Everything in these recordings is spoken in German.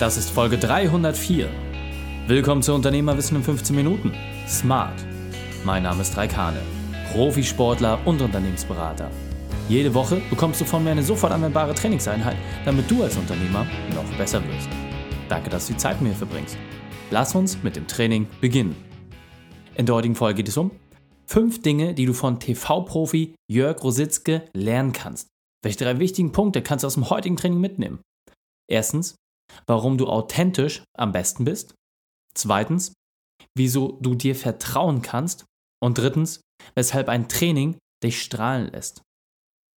Das ist Folge 304. Willkommen zu Unternehmerwissen in 15 Minuten. Smart. Mein Name ist Raikane, Profisportler und Unternehmensberater. Jede Woche bekommst du von mir eine sofort anwendbare Trainingseinheit, damit du als Unternehmer noch besser wirst. Danke, dass du die Zeit mit mir verbringst. Lass uns mit dem Training beginnen. In der heutigen Folge geht es um fünf Dinge, die du von TV-Profi Jörg Rositzke lernen kannst. Welche drei wichtigen Punkte kannst du aus dem heutigen Training mitnehmen? Erstens, warum du authentisch am besten bist. Zweitens, wieso du dir vertrauen kannst. Und drittens, weshalb ein Training dich strahlen lässt.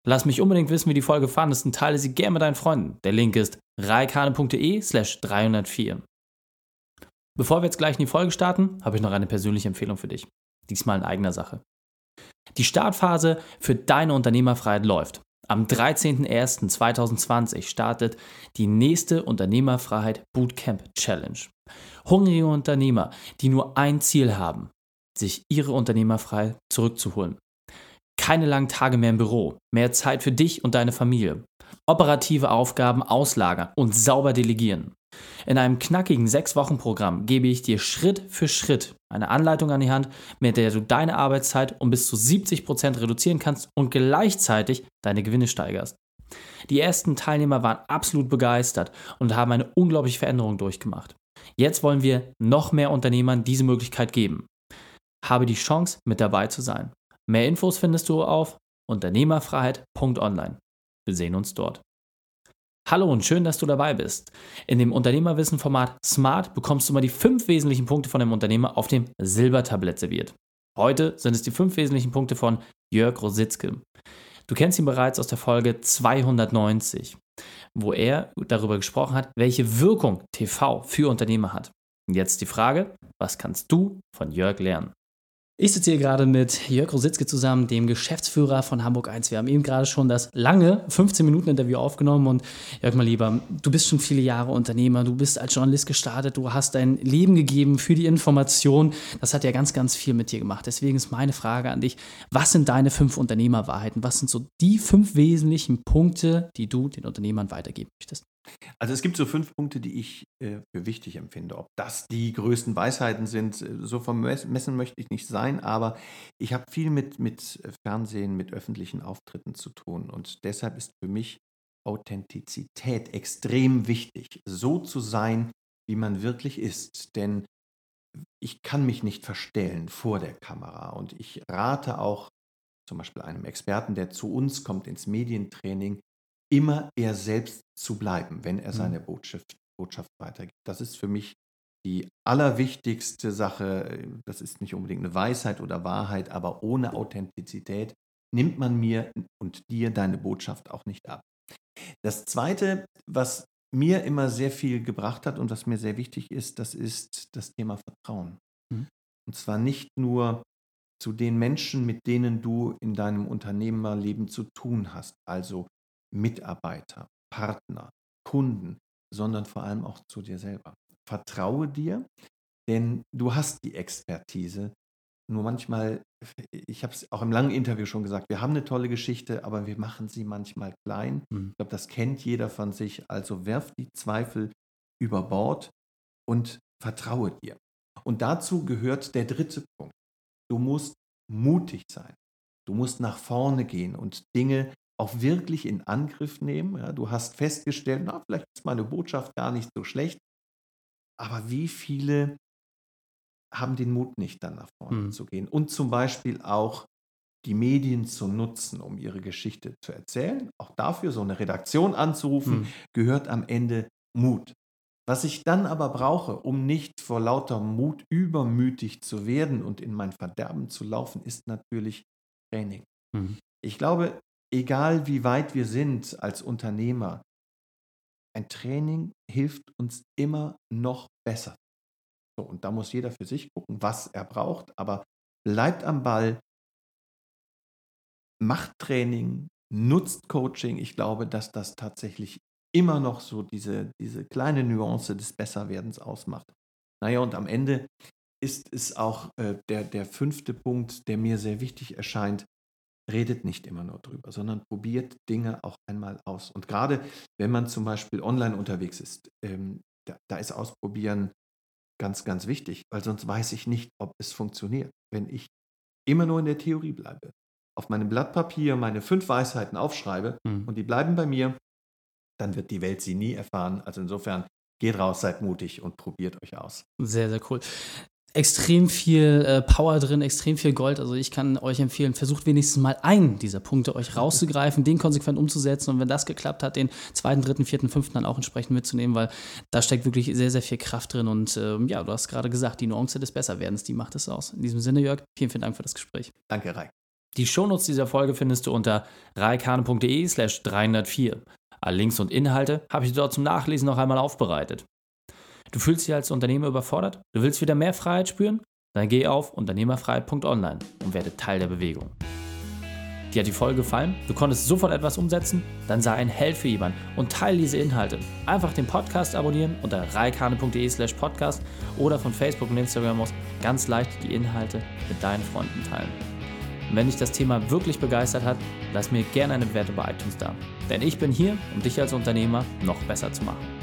Lass mich unbedingt wissen, wie die Folge fandest und teile sie gerne mit deinen Freunden. Der Link ist reikane.de slash 304. Bevor wir jetzt gleich in die Folge starten, habe ich noch eine persönliche Empfehlung für dich. Diesmal in eigener Sache. Die Startphase für deine Unternehmerfreiheit läuft. Am 13.01.2020 startet die nächste Unternehmerfreiheit Bootcamp Challenge. Hungrige Unternehmer, die nur ein Ziel haben, sich ihre Unternehmerfreiheit zurückzuholen. Keine langen Tage mehr im Büro, mehr Zeit für dich und deine Familie. Operative Aufgaben auslagern und sauber delegieren. In einem knackigen 6-Wochen-Programm gebe ich dir Schritt für Schritt eine Anleitung an die Hand, mit der du deine Arbeitszeit um bis zu 70% reduzieren kannst und gleichzeitig deine Gewinne steigerst. Die ersten Teilnehmer waren absolut begeistert und haben eine unglaubliche Veränderung durchgemacht. Jetzt wollen wir noch mehr Unternehmern diese Möglichkeit geben. Habe die Chance, mit dabei zu sein. Mehr Infos findest du auf unternehmerfreiheit.online. Wir sehen uns dort. Hallo und schön, dass du dabei bist. In dem Unternehmerwissen-Format Smart bekommst du mal die fünf wesentlichen Punkte von einem Unternehmer auf dem Silbertablett serviert. Heute sind es die fünf wesentlichen Punkte von Jörg Rositzke. Du kennst ihn bereits aus der Folge 290, wo er darüber gesprochen hat, welche Wirkung TV für Unternehmer hat. Und jetzt die Frage, was kannst du von Jörg lernen? Ich sitze hier gerade mit Jörg Rositzke zusammen, dem Geschäftsführer von Hamburg 1. Wir haben eben gerade schon das lange 15-Minuten-Interview aufgenommen und Jörg, mal lieber, du bist schon viele Jahre Unternehmer, du bist als Journalist gestartet, du hast dein Leben gegeben für die Information. Das hat ja ganz, ganz viel mit dir gemacht. Deswegen ist meine Frage an dich, was sind deine fünf Unternehmerwahrheiten? Was sind so die fünf wesentlichen Punkte, die du den Unternehmern weitergeben möchtest? Also es gibt so fünf Punkte, die ich äh, für wichtig empfinde. Ob das die größten Weisheiten sind, äh, so vermessen möchte ich nicht sein, aber ich habe viel mit, mit Fernsehen, mit öffentlichen Auftritten zu tun und deshalb ist für mich Authentizität extrem wichtig, so zu sein, wie man wirklich ist. Denn ich kann mich nicht verstellen vor der Kamera und ich rate auch zum Beispiel einem Experten, der zu uns kommt ins Medientraining, immer er selbst zu bleiben, wenn er mhm. seine Botschaft, Botschaft weitergibt. Das ist für mich die allerwichtigste Sache. Das ist nicht unbedingt eine Weisheit oder Wahrheit, aber ohne Authentizität nimmt man mir und dir deine Botschaft auch nicht ab. Das Zweite, was mir immer sehr viel gebracht hat und was mir sehr wichtig ist, das ist das Thema Vertrauen. Mhm. Und zwar nicht nur zu den Menschen, mit denen du in deinem Unternehmerleben zu tun hast, also Mitarbeiter, Partner, Kunden, sondern vor allem auch zu dir selber. Vertraue dir, denn du hast die Expertise. Nur manchmal, ich habe es auch im langen Interview schon gesagt, wir haben eine tolle Geschichte, aber wir machen sie manchmal klein. Mhm. Ich glaube, das kennt jeder von sich. Also werf die Zweifel über Bord und vertraue dir. Und dazu gehört der dritte Punkt. Du musst mutig sein. Du musst nach vorne gehen und Dinge auch wirklich in Angriff nehmen. Ja, du hast festgestellt, na, vielleicht ist meine Botschaft gar nicht so schlecht, aber wie viele haben den Mut nicht, dann nach vorne mhm. zu gehen und zum Beispiel auch die Medien zu nutzen, um ihre Geschichte zu erzählen. Auch dafür so eine Redaktion anzurufen, mhm. gehört am Ende Mut. Was ich dann aber brauche, um nicht vor lauter Mut übermütig zu werden und in mein Verderben zu laufen, ist natürlich Training. Mhm. Ich glaube, egal wie weit wir sind als Unternehmer, ein Training hilft uns immer noch besser. So, und da muss jeder für sich gucken, was er braucht, aber bleibt am Ball, macht Training, nutzt Coaching. Ich glaube, dass das tatsächlich immer noch so diese, diese kleine Nuance des Besserwerdens ausmacht. Naja, und am Ende ist es auch äh, der, der fünfte Punkt, der mir sehr wichtig erscheint redet nicht immer nur drüber, sondern probiert Dinge auch einmal aus. Und gerade wenn man zum Beispiel online unterwegs ist, ähm, da, da ist Ausprobieren ganz, ganz wichtig, weil sonst weiß ich nicht, ob es funktioniert. Wenn ich immer nur in der Theorie bleibe, auf meinem Blatt Papier meine fünf Weisheiten aufschreibe mhm. und die bleiben bei mir, dann wird die Welt sie nie erfahren. Also insofern geht raus, seid mutig und probiert euch aus. Sehr, sehr cool extrem viel äh, Power drin, extrem viel Gold. Also ich kann euch empfehlen, versucht wenigstens mal einen dieser Punkte euch rauszugreifen, den konsequent umzusetzen und wenn das geklappt hat, den zweiten, dritten, vierten, fünften dann auch entsprechend mitzunehmen, weil da steckt wirklich sehr, sehr viel Kraft drin und äh, ja, du hast gerade gesagt, die Nuance des Besserwerdens, die macht es aus. In diesem Sinne, Jörg, vielen, vielen Dank für das Gespräch. Danke, Raik. Die Shownotes dieser Folge findest du unter reikane.de slash 304. Alle Links und Inhalte habe ich dort zum Nachlesen noch einmal aufbereitet. Du fühlst dich als Unternehmer überfordert? Du willst wieder mehr Freiheit spüren? Dann geh auf unternehmerfreiheit.online und werde Teil der Bewegung. Dir hat die Folge gefallen? Du konntest sofort etwas umsetzen? Dann sei ein Held für jemanden und teile diese Inhalte. Einfach den Podcast abonnieren unter reikane.de slash podcast oder von Facebook und Instagram aus ganz leicht die Inhalte mit deinen Freunden teilen. Und wenn dich das Thema wirklich begeistert hat, lass mir gerne eine Bewertung bei iTunes da. Denn ich bin hier, um dich als Unternehmer noch besser zu machen.